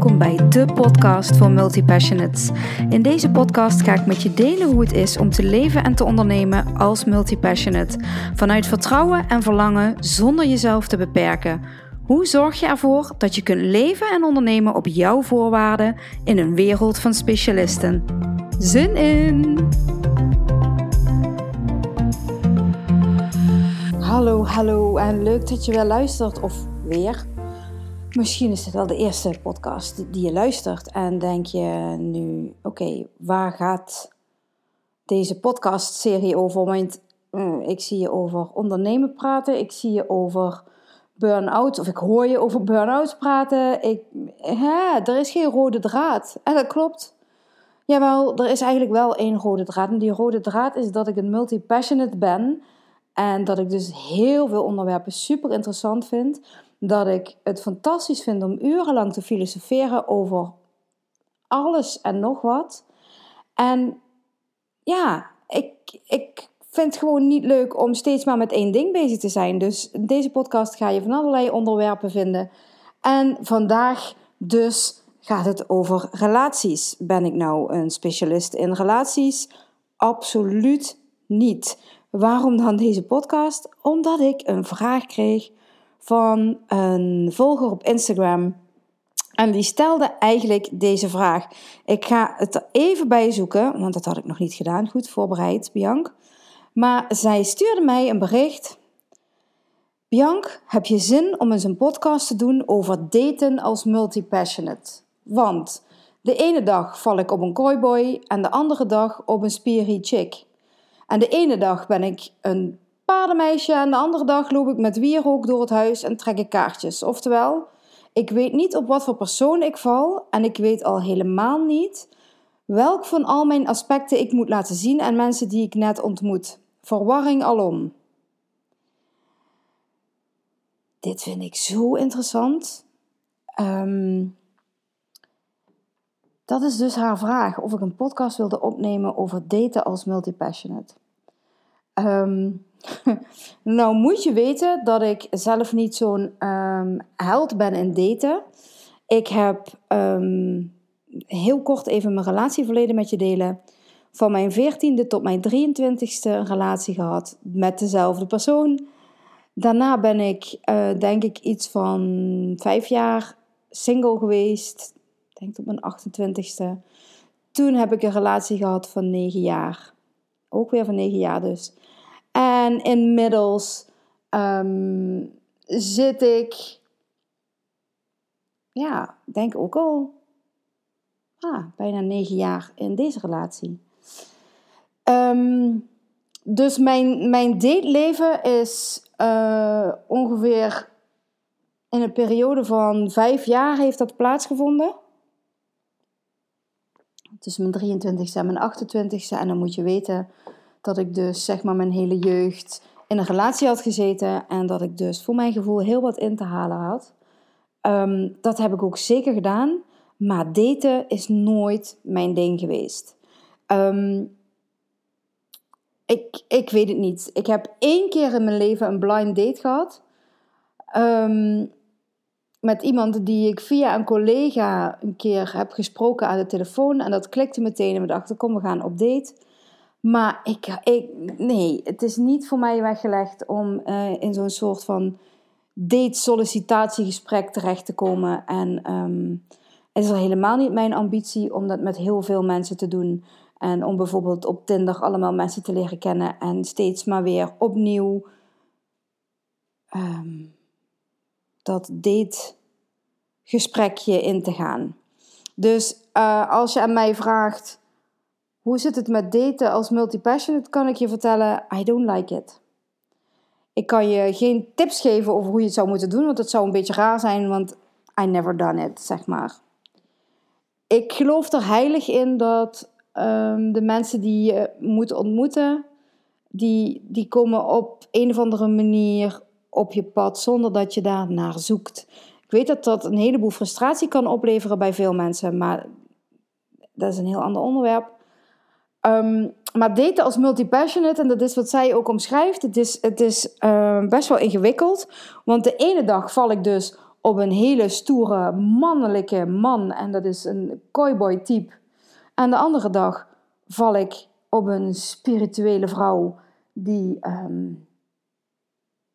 welkom bij de podcast voor multipassionates. In deze podcast ga ik met je delen hoe het is om te leven en te ondernemen als multipassionate. Vanuit vertrouwen en verlangen zonder jezelf te beperken. Hoe zorg je ervoor dat je kunt leven en ondernemen op jouw voorwaarden in een wereld van specialisten? Zin in! Hallo, hallo en leuk dat je weer luistert of weer. Misschien is het wel de eerste podcast die je luistert en denk je nu, oké, waar gaat deze podcastserie over? Want mm, ik zie je over ondernemen praten, ik zie je over burn-out, of ik hoor je over burn-out praten. Ik, hè, er is geen rode draad. En dat klopt. Jawel, er is eigenlijk wel één rode draad. En die rode draad is dat ik een multi-passionate ben. En dat ik dus heel veel onderwerpen super interessant vind. Dat ik het fantastisch vind om urenlang te filosoferen over alles en nog wat. En ja, ik, ik vind het gewoon niet leuk om steeds maar met één ding bezig te zijn. Dus deze podcast ga je van allerlei onderwerpen vinden. En vandaag dus gaat het over relaties. Ben ik nou een specialist in relaties? Absoluut niet. Waarom dan deze podcast? Omdat ik een vraag kreeg van een volger op Instagram. En die stelde eigenlijk deze vraag. Ik ga het er even bij zoeken, want dat had ik nog niet gedaan. Goed voorbereid, Bianc. Maar zij stuurde mij een bericht. Bianc, heb je zin om eens een podcast te doen over daten als multipassionate? Want de ene dag val ik op een cowboy en de andere dag op een spiri chick. En de ene dag ben ik een paardenmeisje en de andere dag loop ik met wierook door het huis en trek ik kaartjes. Oftewel, ik weet niet op wat voor persoon ik val en ik weet al helemaal niet welk van al mijn aspecten ik moet laten zien aan mensen die ik net ontmoet. Verwarring alom. Dit vind ik zo interessant. Ehm, dat is dus haar vraag of ik een podcast wilde opnemen over daten als multipassionate. Um, nou moet je weten dat ik zelf niet zo'n um, held ben in daten. Ik heb heel kort even mijn relatieverleden met je delen. Van mijn 14e tot mijn 23e een relatie gehad met dezelfde persoon. Daarna ben ik, uh, denk ik, iets van vijf jaar single geweest denk op mijn 28ste. Toen heb ik een relatie gehad van 9 jaar. Ook weer van 9 jaar dus. En inmiddels um, zit ik, ja, denk ook al ah, bijna 9 jaar in deze relatie. Um, dus mijn, mijn dateleven is uh, ongeveer in een periode van vijf jaar heeft dat plaatsgevonden tussen mijn 23ste en mijn 28ste. En dan moet je weten dat ik dus zeg maar mijn hele jeugd in een relatie had gezeten. En dat ik dus voor mijn gevoel heel wat in te halen had. Ehm, dat heb ik ook zeker gedaan. Maar daten is nooit mijn ding geweest. Ehm, ik, ik weet het niet. Ik heb één keer in mijn leven een blind date gehad. Um, met iemand die ik via een collega een keer heb gesproken aan de telefoon. En dat klikte meteen en we dachten, kom, we gaan op date. Maar ik, nee, het is niet voor mij weggelegd om uh, in zo'n soort van date-sollicitatiegesprek terecht te komen. En um, het is al helemaal niet mijn ambitie om dat met heel veel mensen te doen. En om bijvoorbeeld op Tinder allemaal mensen te leren kennen en steeds maar weer opnieuw um, dat date gesprekje in te gaan. Dus uh, als je aan mij vraagt, hoe zit het met daten als multipassionate, kan ik je vertellen, I don't like it. Ik kan je geen tips geven over hoe je het zou moeten doen, want het zou een beetje raar zijn, want I never done it, zeg maar. Ik geloof er heilig in dat um, de mensen die je moet ontmoeten, die, die komen op een of andere manier op je pad zonder dat je daar naar zoekt. Ik weet dat dat een heleboel frustratie kan opleveren bij veel mensen, maar dat is een heel ander onderwerp. Um, maar daten als multipassionate, en dat is wat zij ook omschrijft, het is, het is uh, best wel ingewikkeld. Want de ene dag val ik dus op een hele stoere mannelijke man en dat is een cowboy type. En de andere dag val ik op een spirituele vrouw die, ehm,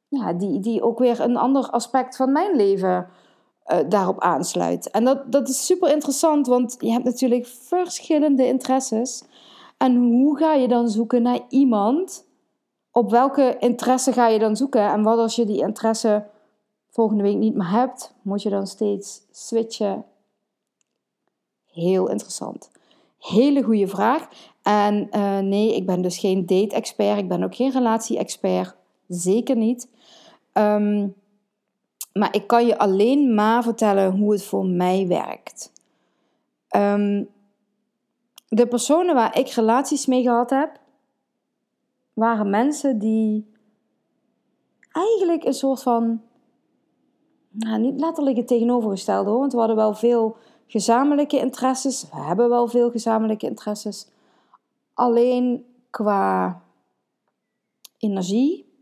ja, die, die ook weer een ander aspect van mijn leven uh, daarop aansluit. En dat, dat is super interessant, want je hebt natuurlijk verschillende interesses. En hoe ga je dan zoeken naar iemand? Op welke interesse ga je dan zoeken? En wat als je die interesse volgende week niet meer hebt? Moet je dan steeds switchen? Heel interessant. Hele goede vraag. En uh, nee, ik ben dus geen date-expert. Ik ben ook geen relatie-expert. Zeker niet. Um, maar ik kan je alleen maar vertellen hoe het voor mij werkt. Um, de personen waar ik relaties mee gehad heb, waren mensen die eigenlijk een soort van, nou, niet letterlijk het tegenovergestelde hoor, want we hadden wel veel gezamenlijke interesses. We hebben wel veel gezamenlijke interesses. Alleen qua energie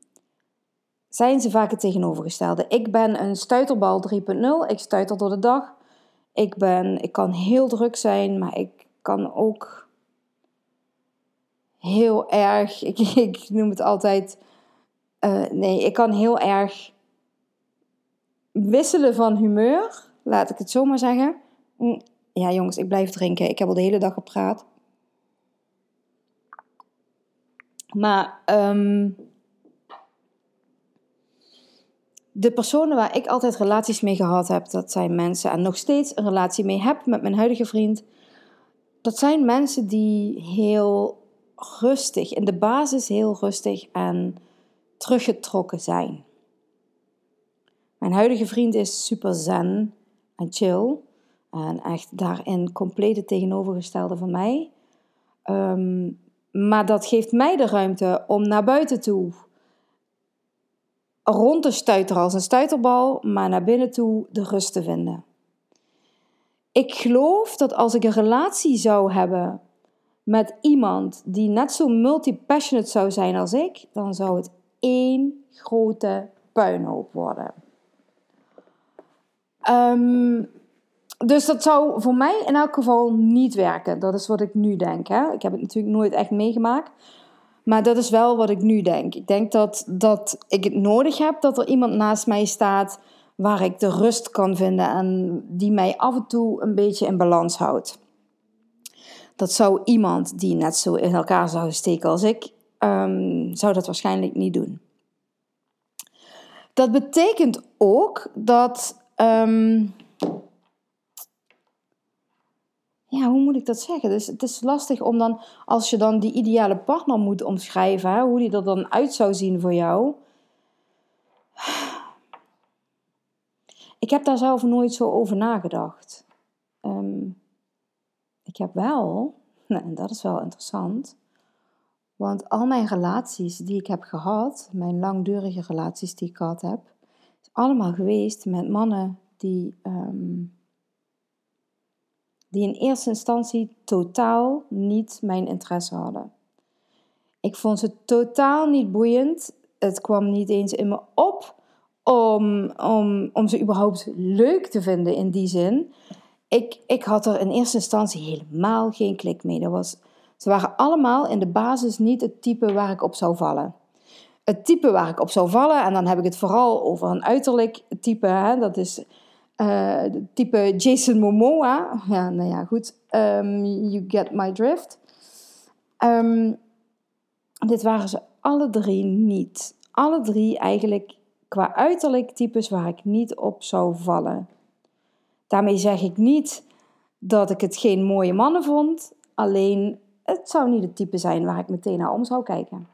zijn ze vaak het tegenovergestelde. Ik ben een stuiterbal 3.0. Ik stuiter door de dag. Ik, ben, ik kan heel druk zijn, maar ik kan ook heel erg. Ik, ik noem het altijd. Uh, nee, ik kan heel erg wisselen van humeur. Laat ik het zo maar zeggen. Mm, ja, jongens, ik blijf drinken. Ik heb al de hele dag gepraat. Maar um, de personen waar ik altijd relaties mee gehad heb, dat zijn mensen, en nog steeds een relatie mee heb met mijn huidige vriend, dat zijn mensen die heel rustig, in de basis heel rustig en teruggetrokken zijn. Mijn huidige vriend is super zen en chill. En echt daarin complete tegenovergestelde van mij. Um, maar dat geeft mij de ruimte om naar buiten toe rond te stuiteren als een stuiterbal, maar naar binnen toe de rust te vinden. Ik geloof dat als ik een relatie zou hebben met iemand die net zo multi-passionate zou zijn als ik, dan zou het één grote puinhoop worden. Um, dus dat zou voor mij in elk geval niet werken. Dat is wat ik nu denk. Hè? Ik heb het natuurlijk nooit echt meegemaakt. Maar dat is wel wat ik nu denk. Ik denk dat, dat ik het nodig heb dat er iemand naast mij staat waar ik de rust kan vinden en die mij af en toe een beetje in balans houdt. Dat zou iemand die net zo in elkaar zou steken als ik, um, zou dat waarschijnlijk niet doen. Dat betekent ook dat um, ja, hoe moet ik dat zeggen? Dus het is lastig om dan, als je dan die ideale partner moet omschrijven, hoe die er dan uit zou zien voor jou. Ik heb daar zelf nooit zo over nagedacht. Um, ik heb wel, en dat is wel interessant, want al mijn relaties die ik heb gehad, mijn langdurige relaties die ik gehad heb, is allemaal geweest met mannen die um, die in eerste instantie totaal niet mijn interesse hadden. Ik vond ze totaal niet boeiend. Het kwam niet eens in me op om, om, om ze überhaupt leuk te vinden in die zin. Ik, ik had er in eerste instantie helemaal geen klik mee. Dat was, ze waren allemaal in de basis niet het type waar ik op zou vallen. Het type waar ik op zou vallen, en dan heb ik het vooral over een uiterlijk type. Hè, dat is uh, type Jason Momoa. Ja, nou ja, goed. Um, you get my drift. Um, dit waren ze alle drie niet. Alle drie eigenlijk qua uiterlijk types waar ik niet op zou vallen. Daarmee zeg ik niet dat ik het geen mooie mannen vond. Alleen het zou niet het type zijn waar ik meteen naar om zou kijken.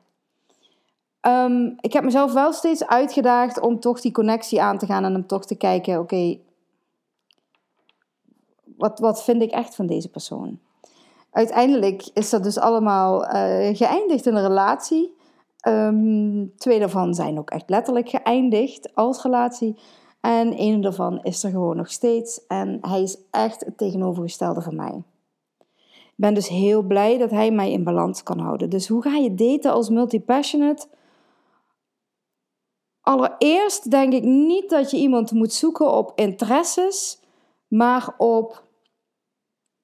Um, ik heb mezelf wel steeds uitgedaagd om toch die connectie aan te gaan en om toch te kijken: oké, wat, wat vind ik echt van deze persoon? Uiteindelijk is dat dus allemaal uh, geëindigd in een relatie. Um, twee daarvan zijn ook echt letterlijk geëindigd als relatie. En een daarvan is er gewoon nog steeds. En hij is echt het tegenovergestelde van mij. Ik ben dus heel blij dat hij mij in balans kan houden. Dus hoe ga je daten als multipassionate? Allereerst denk ik niet dat je iemand moet zoeken op interesses, maar op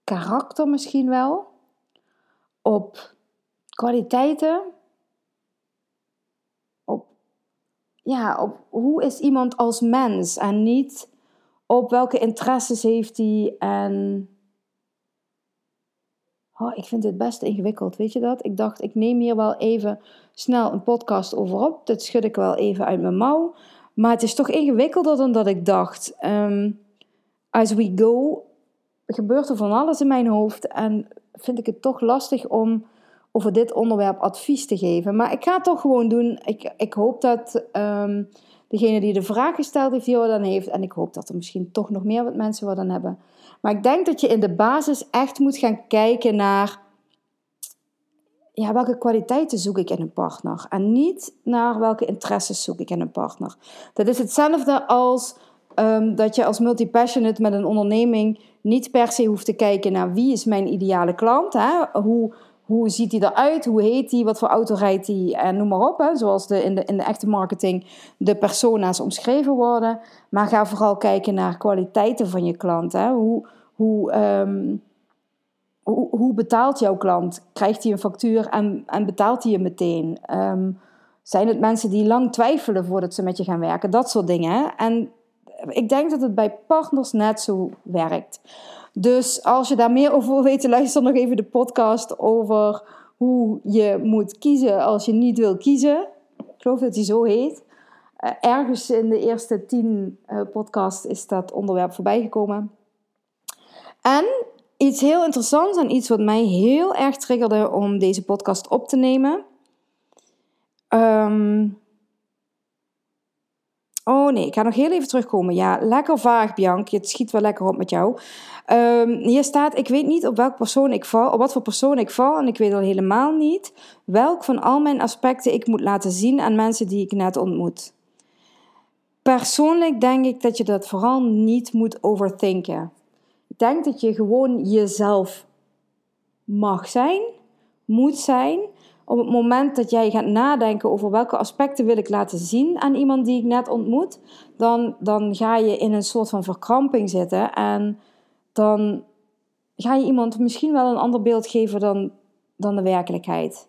karakter misschien wel, op kwaliteiten, op, ja, op hoe is iemand als mens en niet op welke interesses heeft hij en Oh, ik vind dit best ingewikkeld, weet je dat? Ik dacht, ik neem hier wel even snel een podcast over op. Dit schud ik wel even uit mijn mouw. Maar het is toch ingewikkelder dan dat ik dacht. Um, as we go gebeurt er van alles in mijn hoofd. En vind ik het toch lastig om over dit onderwerp advies te geven. Maar ik ga het toch gewoon doen. Ik, ik hoop dat um, degene die de vraag gesteld heeft hier wat aan heeft. En ik hoop dat er misschien toch nog meer wat mensen wat aan hebben. Maar ik denk dat je in de basis echt moet gaan kijken naar ja, welke kwaliteiten zoek ik in een partner. En niet naar welke interesses zoek ik in een partner. Dat is hetzelfde als um, dat je als multipassionate met een onderneming niet per se hoeft te kijken naar wie is mijn ideale klant. Hè? Hoe, hoe ziet hij eruit? Hoe heet hij? Wat voor auto rijdt hij? En noem maar op. Hè? Zoals de, in, de, in de echte marketing de persona's omschreven worden. Maar ga vooral kijken naar kwaliteiten van je klant. Hè? Hoe, hoe, um, hoe, hoe, betaalt jouw klant? Krijgt hij een factuur en, en betaalt hij je meteen? Um, zijn het mensen die lang twijfelen voordat ze met je gaan werken? Dat soort dingen. Hè? En ik denk dat het bij partners net zo werkt. Dus als je daar meer over weten, luister nog even de podcast over hoe je moet kiezen als je niet wil kiezen. Ik geloof dat hij zo heet. Uh, ergens in de eerste tien uh, podcasts is dat onderwerp voorbij gekomen. En iets heel interessants en iets wat mij heel erg triggerde om deze podcast op te nemen. Um, Oh nee, ik ga nog heel even terugkomen. Ja, lekker vaag, Bianca. Het schiet wel lekker op met jou. Um, hier staat: Ik weet niet op welk persoon ik val, op wat voor persoon ik val. En ik weet al helemaal niet welk van al mijn aspecten ik moet laten zien aan mensen die ik net ontmoet. Persoonlijk denk ik dat je dat vooral niet moet overthinken. Ik denk dat je gewoon jezelf mag zijn, moet zijn op het moment dat jij gaat nadenken over welke aspecten wil ik laten zien aan iemand die ik net ontmoet, dan, dan ga je in een soort van verkramping zitten en dan ga je iemand misschien wel een ander beeld geven dan, dan de werkelijkheid.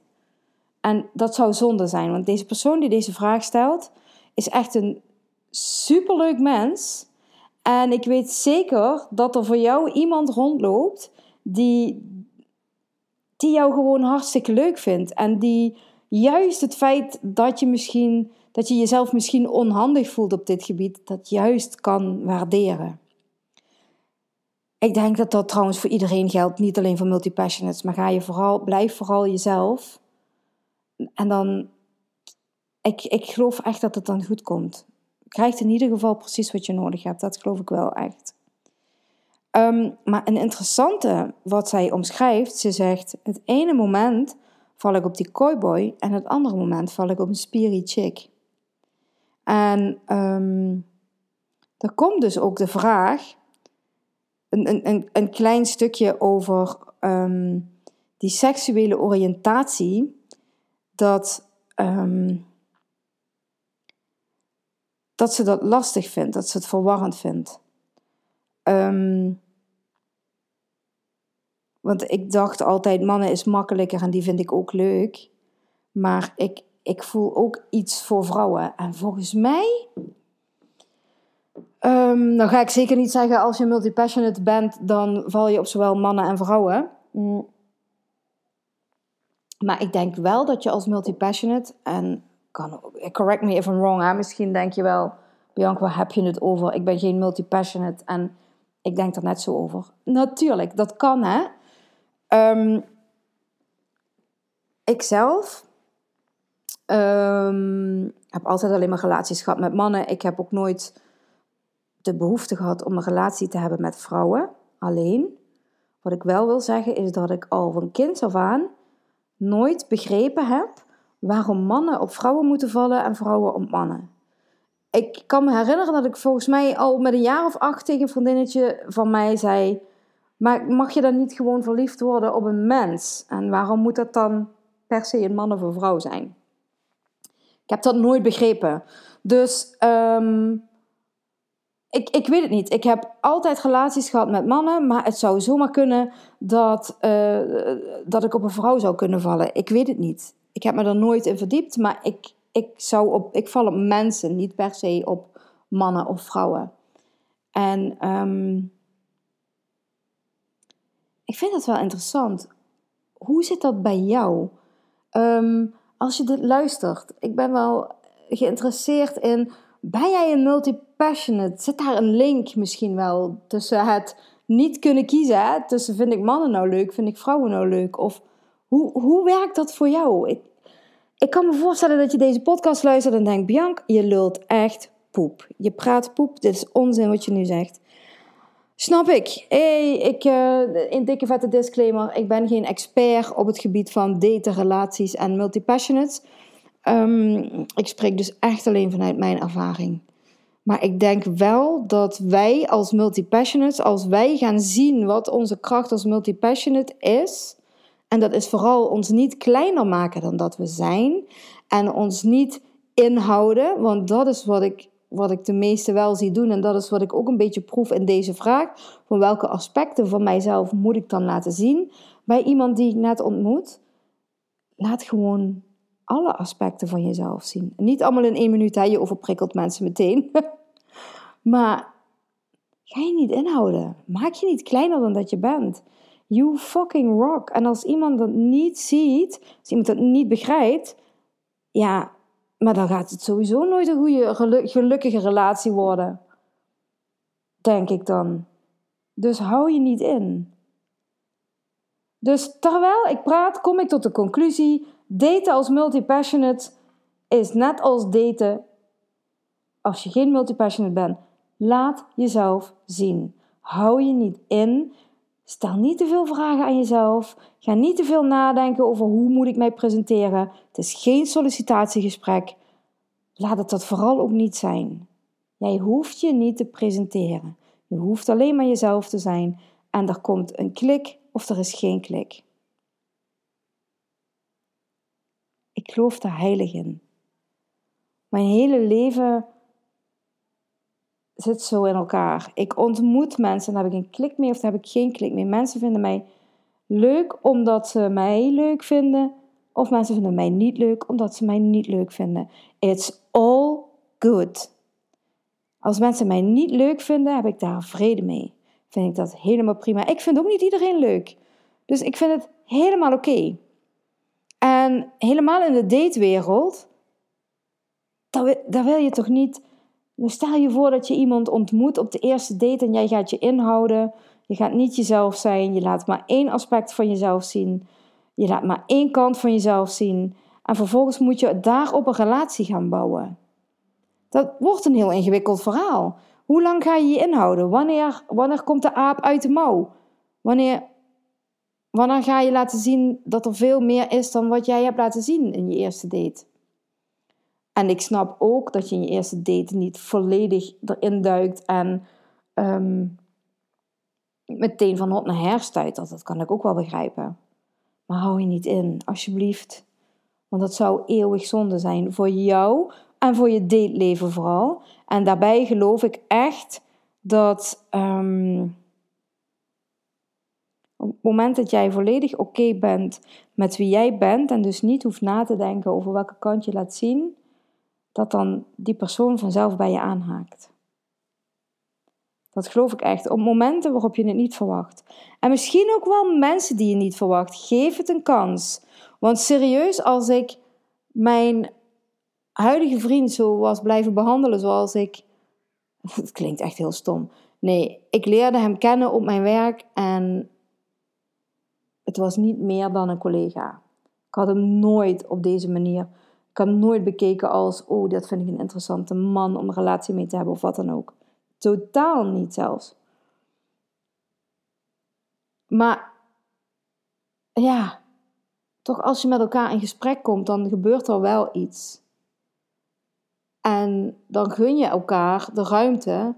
En dat zou zonde zijn, want deze persoon die deze vraag stelt, is echt een superleuk mens. En ik weet zeker dat er voor jou iemand rondloopt die, die jou gewoon hartstikke leuk vindt. En die juist het feit dat je misschien dat je jezelf misschien onhandig voelt op dit gebied, dat juist kan waarderen. Ik denk dat dat trouwens voor iedereen geldt, niet alleen voor multipassionates, maar ga je vooral, blijf vooral jezelf. En dan, ik, ik geloof echt dat het dan goed komt. Je krijgt in ieder geval precies wat je nodig hebt, dat geloof ik wel echt. Um, maar een interessante wat zij omschrijft, ze zegt: het ene moment val ik op die cowboy en het andere moment val ik op een spirit chick. En um, er komt dus ook de vraag, een, een, een klein stukje over um, die seksuele oriëntatie, dat, dat ze dat lastig vindt, dat ze het verwarrend vindt. Want ik dacht altijd, mannen is makkelijker en die vind ik ook leuk. Maar ik, ik voel ook iets voor vrouwen. En volgens mij. Um, dan ga ik zeker niet zeggen, als je multipassionate bent, dan val je op zowel mannen en vrouwen. Mm. Maar ik denk wel dat je als multipassionate, en kan, correct me if I'm wrong, hè, misschien denk je wel, Bianca, waar heb je het over? Ik ben geen multipassionate en ik denk er net zo over. Natuurlijk, dat kan hè. Um, ik zelf um, heb altijd alleen maar relaties gehad met mannen. Ik heb ook nooit de behoefte gehad om een relatie te hebben met vrouwen alleen. Wat ik wel wil zeggen is dat ik al van kind af aan nooit begrepen heb waarom mannen op vrouwen moeten vallen en vrouwen op mannen. Ik kan me herinneren dat ik volgens mij al met een jaar of acht tegen een vriendinnetje van mij zei maar mag je dan niet gewoon verliefd worden op een mens? En waarom moet dat dan per se een man of een vrouw zijn? Ik heb dat nooit begrepen. Dus ehm, ik, ik weet het niet. Ik heb altijd relaties gehad met mannen, maar het zou zomaar kunnen dat, eh, dat ik op een vrouw zou kunnen vallen. Ik weet het niet. Ik heb me er nooit in verdiept, maar ik, ik, zou op, ik val op mensen, niet per se op mannen of vrouwen. En ehm, ik vind dat wel interessant. Hoe zit dat bij jou? Um, als je dit luistert, ik ben wel geïnteresseerd in, ben jij een multi-passionate? Zit daar een link misschien wel tussen het niet kunnen kiezen, tussen vind ik mannen nou leuk, vind ik vrouwen nou leuk? Of hoe, hoe werkt dat voor jou? Ik, ik kan me voorstellen dat je deze podcast luistert en denkt, Bianca, je lult echt poep. Je praat poep, dit is onzin wat je nu zegt. Snap ik. Hey, ik uh, een dikke vette disclaimer. Ik ben geen expert op het gebied van daten, relaties en multipassionates. Um, ik spreek dus echt alleen vanuit mijn ervaring. Maar ik denk wel dat wij als multipassionates, als wij gaan zien wat onze kracht als multipassionate is, en dat is vooral ons niet kleiner maken dan dat we zijn, en ons niet inhouden, want dat is wat ik wat ik de meeste wel zie doen. En dat is wat ik ook een beetje proef in deze vraag. Van welke aspecten van mijzelf moet ik dan laten zien bij iemand die ik net ontmoet? Laat gewoon alle aspecten van jezelf zien. niet allemaal in één minuut, hè? je overprikkelt mensen meteen. maar ga je niet inhouden. Maak je niet kleiner dan dat je bent. You fucking rock. En als iemand dat niet ziet, als iemand dat niet begrijpt, ja, maar dan gaat het sowieso nooit een goede, gelukkige relatie worden. Denk ik dan. Dus hou je niet in. Dus terwijl ik praat, kom ik tot de conclusie: daten als multipassionate is net als daten als je geen multipassionate bent. Laat jezelf zien. Hou je niet in. Stel niet te veel vragen aan jezelf. Ga niet te veel nadenken over hoe moet ik mij presenteren. Het is geen sollicitatiegesprek. Laat het dat vooral ook niet zijn. Jij hoeft je niet te presenteren. Je hoeft alleen maar jezelf te zijn en er komt een klik of er is geen klik. Ik geloof er heilig in. Mijn hele leven zit zo in elkaar. Ik ontmoet mensen en heb ik een klik mee of heb ik geen klik mee. Mensen vinden mij leuk omdat ze mij leuk vinden. Of mensen vinden mij niet leuk omdat ze mij niet leuk vinden. It's all good. Als mensen mij niet leuk vinden, heb ik daar vrede mee. Vind ik dat helemaal prima. Ik vind ook niet iedereen leuk. Dus ik vind het helemaal oké. En helemaal in de datewereld, daar wil je toch niet stel je voor dat je iemand ontmoet op de eerste date en jij gaat je inhouden. Je gaat niet jezelf zijn. Je laat maar één aspect van jezelf zien. Je laat maar één kant van jezelf zien. En vervolgens moet je daarop een relatie gaan bouwen. Dat wordt een heel ingewikkeld verhaal. Hoe lang ga je je inhouden? Wanneer, wanneer komt de aap uit de mouw? Wanneer, wanneer ga je laten zien dat er veel meer is dan wat jij hebt laten zien in je eerste date? En ik snap ook dat je in je eerste date niet volledig erin duikt en um, meteen van hot naar her stuit. Dat, dat kan ik ook wel begrijpen. Maar hou je niet in, alsjeblieft. Want dat zou eeuwig zonde zijn voor jou en voor je dateleven vooral. En daarbij geloof ik echt dat um, op het moment dat jij volledig oké bent met wie jij bent en dus niet hoeft na te denken over welke kant je laat zien, dat dan die persoon vanzelf bij je aanhaakt. Dat geloof ik echt. Op momenten waarop je het niet verwacht. En misschien ook wel mensen die je niet verwacht. Geef het een kans. Want serieus, als ik mijn huidige vriend zo was blijven behandelen zoals ik. Het klinkt echt heel stom. Nee, ik leerde hem kennen op mijn werk en het was niet meer dan een collega. Ik had hem nooit op deze manier kan nooit bekeken als, oh, dat vind ik een interessante man om een relatie mee te hebben of wat dan ook. Totaal niet zelfs. Maar ja, toch als je met elkaar in gesprek komt, dan gebeurt er wel iets. En dan gun je elkaar de ruimte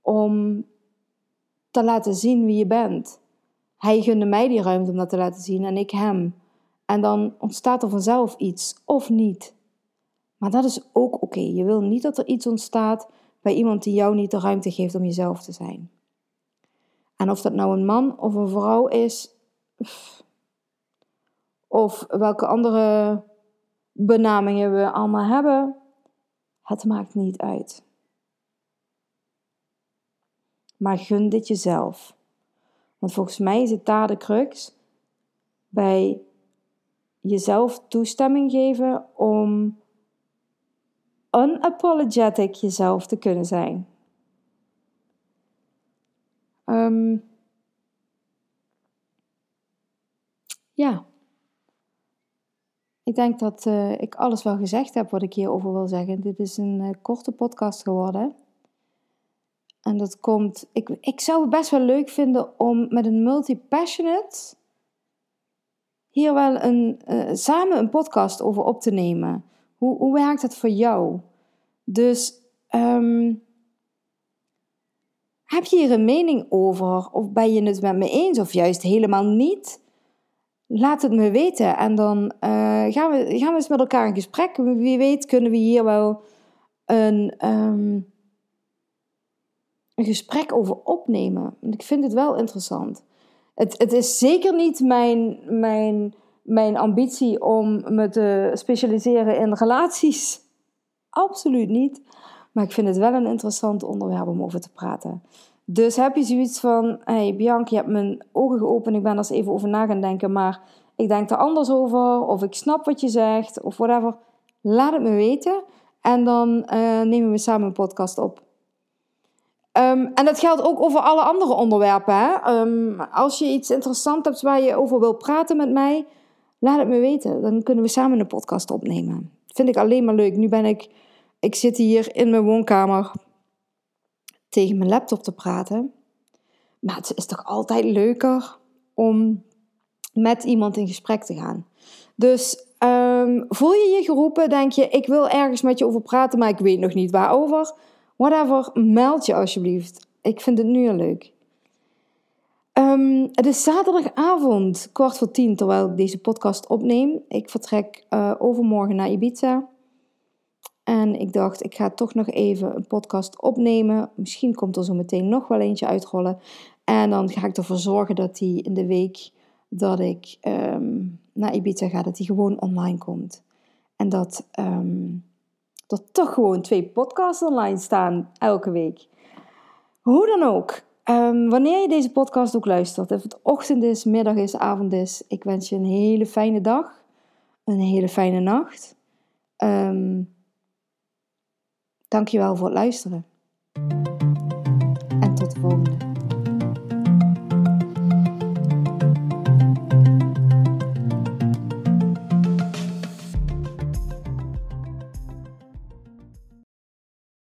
om te laten zien wie je bent. Hij gunde mij die ruimte om dat te laten zien en ik hem. En dan ontstaat er vanzelf iets, of niet. Maar dat is ook oké. Je wil niet dat er iets ontstaat bij iemand die jou niet de ruimte geeft om jezelf te zijn. En of dat nou een man of een vrouw is, of welke andere benamingen we allemaal hebben, het maakt niet uit. Maar gun dit jezelf. Want volgens mij is het daar de crux bij jezelf toestemming geven om unapologetic jezelf te kunnen zijn. Ehm, ja. Ik denk dat uh, ik alles wel gezegd heb wat ik hierover wil zeggen. Dit is een uh, korte podcast geworden. En dat komt. Ik, ik zou het best wel leuk vinden om met een multi-passionate hier wel een, uh, samen een podcast over op te nemen. Hoe, hoe werkt het voor jou? Dus um, heb je hier een mening over? Of ben je het met me eens of juist helemaal niet? Laat het me weten en dan uh, gaan, we, gaan we eens met elkaar in gesprek. Wie weet kunnen we hier wel een, um, een gesprek over opnemen. Ik vind het wel interessant. Het, het is zeker niet mijn, mijn, mijn ambitie om me te specialiseren in relaties. Absoluut niet. Maar ik vind het wel een interessant onderwerp om over te praten. Dus heb je zoiets van: hey Bianca, je hebt mijn ogen geopend, ik ben er eens even over na gaan denken, maar ik denk er anders over, of ik snap wat je zegt, of whatever. Laat het me weten en dan uh, nemen we samen een podcast op. Um, en dat geldt ook over alle andere onderwerpen. Hè? Um, als je iets interessants hebt waar je over wil praten met mij, laat het me weten. Dan kunnen we samen een podcast opnemen. Vind ik alleen maar leuk. Nu ben ik, ik zit hier in mijn woonkamer tegen mijn laptop te praten. Maar het is toch altijd leuker om met iemand in gesprek te gaan. Dus um, voel je je geroepen? Denk je, ik wil ergens met je over praten, maar ik weet nog niet waarover? Whatever, meld je alsjeblieft. Ik vind het nu al leuk. Um, het is zaterdagavond, kwart voor tien, terwijl ik deze podcast opneem. Ik vertrek uh, overmorgen naar Ibiza. En ik dacht, ik ga toch nog even een podcast opnemen. Misschien komt er zo meteen nog wel eentje uitrollen. En dan ga ik ervoor zorgen dat die in de week dat ik um, naar Ibiza ga, dat die gewoon online komt. En dat um, er toch gewoon twee podcasts online staan elke week. Hoe dan ook, um, wanneer je deze podcast ook luistert, of het ochtend is, middag is, avond is, ik wens je een hele fijne dag, een hele fijne nacht. Um, Dankjewel voor het luisteren. En tot de volgende.